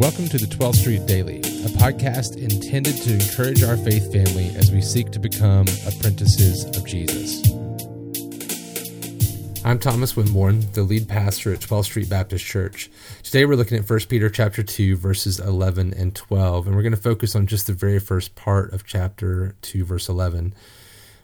Welcome to the 12th Street Daily, a podcast intended to encourage our faith family as we seek to become apprentices of Jesus. I'm Thomas Winborn, the lead pastor at 12th Street Baptist Church. Today we're looking at 1 Peter chapter 2 verses 11 and 12, and we're going to focus on just the very first part of chapter 2 verse 11.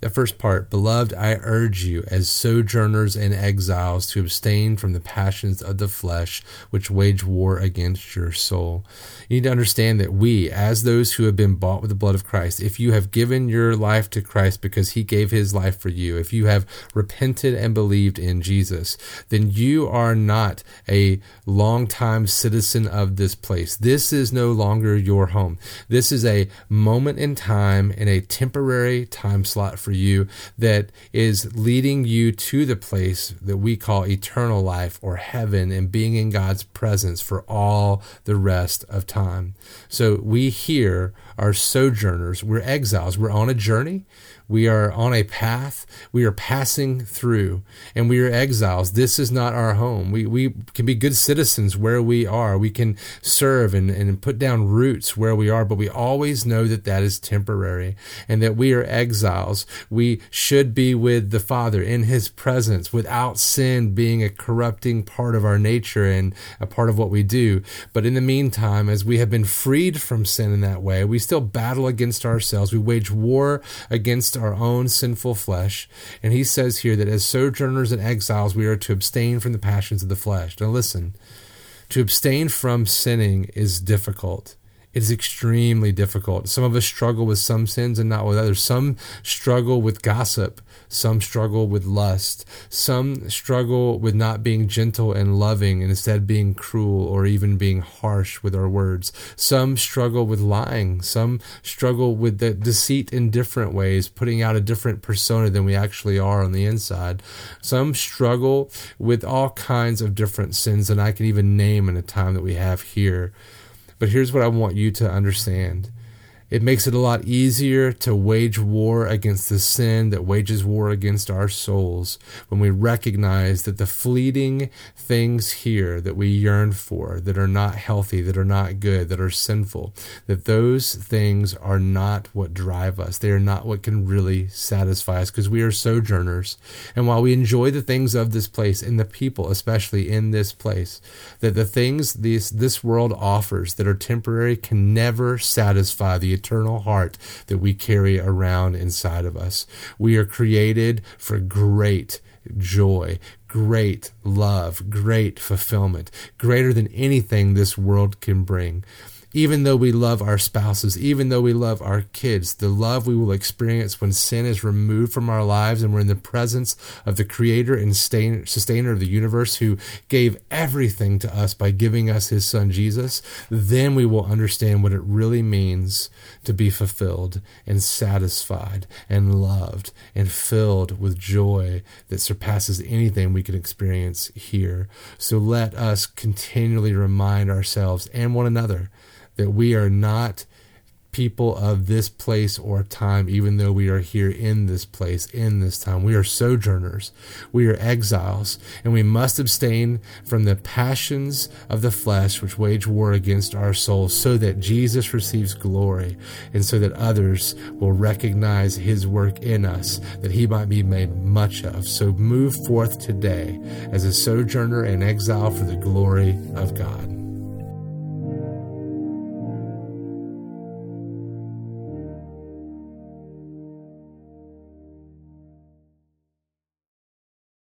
The first part, beloved, I urge you, as sojourners and exiles, to abstain from the passions of the flesh, which wage war against your soul. You need to understand that we, as those who have been bought with the blood of Christ, if you have given your life to Christ because he gave his life for you, if you have repented and believed in Jesus, then you are not a long-time citizen of this place. This is no longer your home. This is a moment in time in a temporary time slot for you that is leading you to the place that we call eternal life or heaven and being in God's presence for all the rest of time. So we here are sojourners, we're exiles, we're on a journey. We are on a path. We are passing through, and we are exiles. This is not our home. We, we can be good citizens where we are. We can serve and, and put down roots where we are, but we always know that that is temporary and that we are exiles. We should be with the Father in His presence without sin being a corrupting part of our nature and a part of what we do. But in the meantime, as we have been freed from sin in that way, we still battle against ourselves. We wage war against our own sinful flesh. And he says here that as sojourners and exiles, we are to abstain from the passions of the flesh. Now, listen, to abstain from sinning is difficult. It is extremely difficult. Some of us struggle with some sins and not with others. Some struggle with gossip. Some struggle with lust. Some struggle with not being gentle and loving and instead being cruel or even being harsh with our words. Some struggle with lying. Some struggle with the deceit in different ways, putting out a different persona than we actually are on the inside. Some struggle with all kinds of different sins that I can even name in a time that we have here. But here's what I want you to understand it makes it a lot easier to wage war against the sin that wages war against our souls when we recognize that the fleeting things here that we yearn for, that are not healthy, that are not good, that are sinful, that those things are not what drive us. They are not what can really satisfy us because we are sojourners. And while we enjoy the things of this place and the people, especially in this place, that the things this, this world offers that are temporary can never satisfy the eternal heart that we carry around inside of us. We are created for great joy, great love, great fulfillment, greater than anything this world can bring even though we love our spouses, even though we love our kids, the love we will experience when sin is removed from our lives and we're in the presence of the creator and sustainer of the universe who gave everything to us by giving us his son Jesus, then we will understand what it really means to be fulfilled and satisfied and loved and filled with joy that surpasses anything we can experience here. So let us continually remind ourselves and one another that we are not people of this place or time, even though we are here in this place, in this time. We are sojourners, we are exiles, and we must abstain from the passions of the flesh which wage war against our souls, so that Jesus receives glory and so that others will recognize his work in us, that he might be made much of. So move forth today as a sojourner and exile for the glory of God.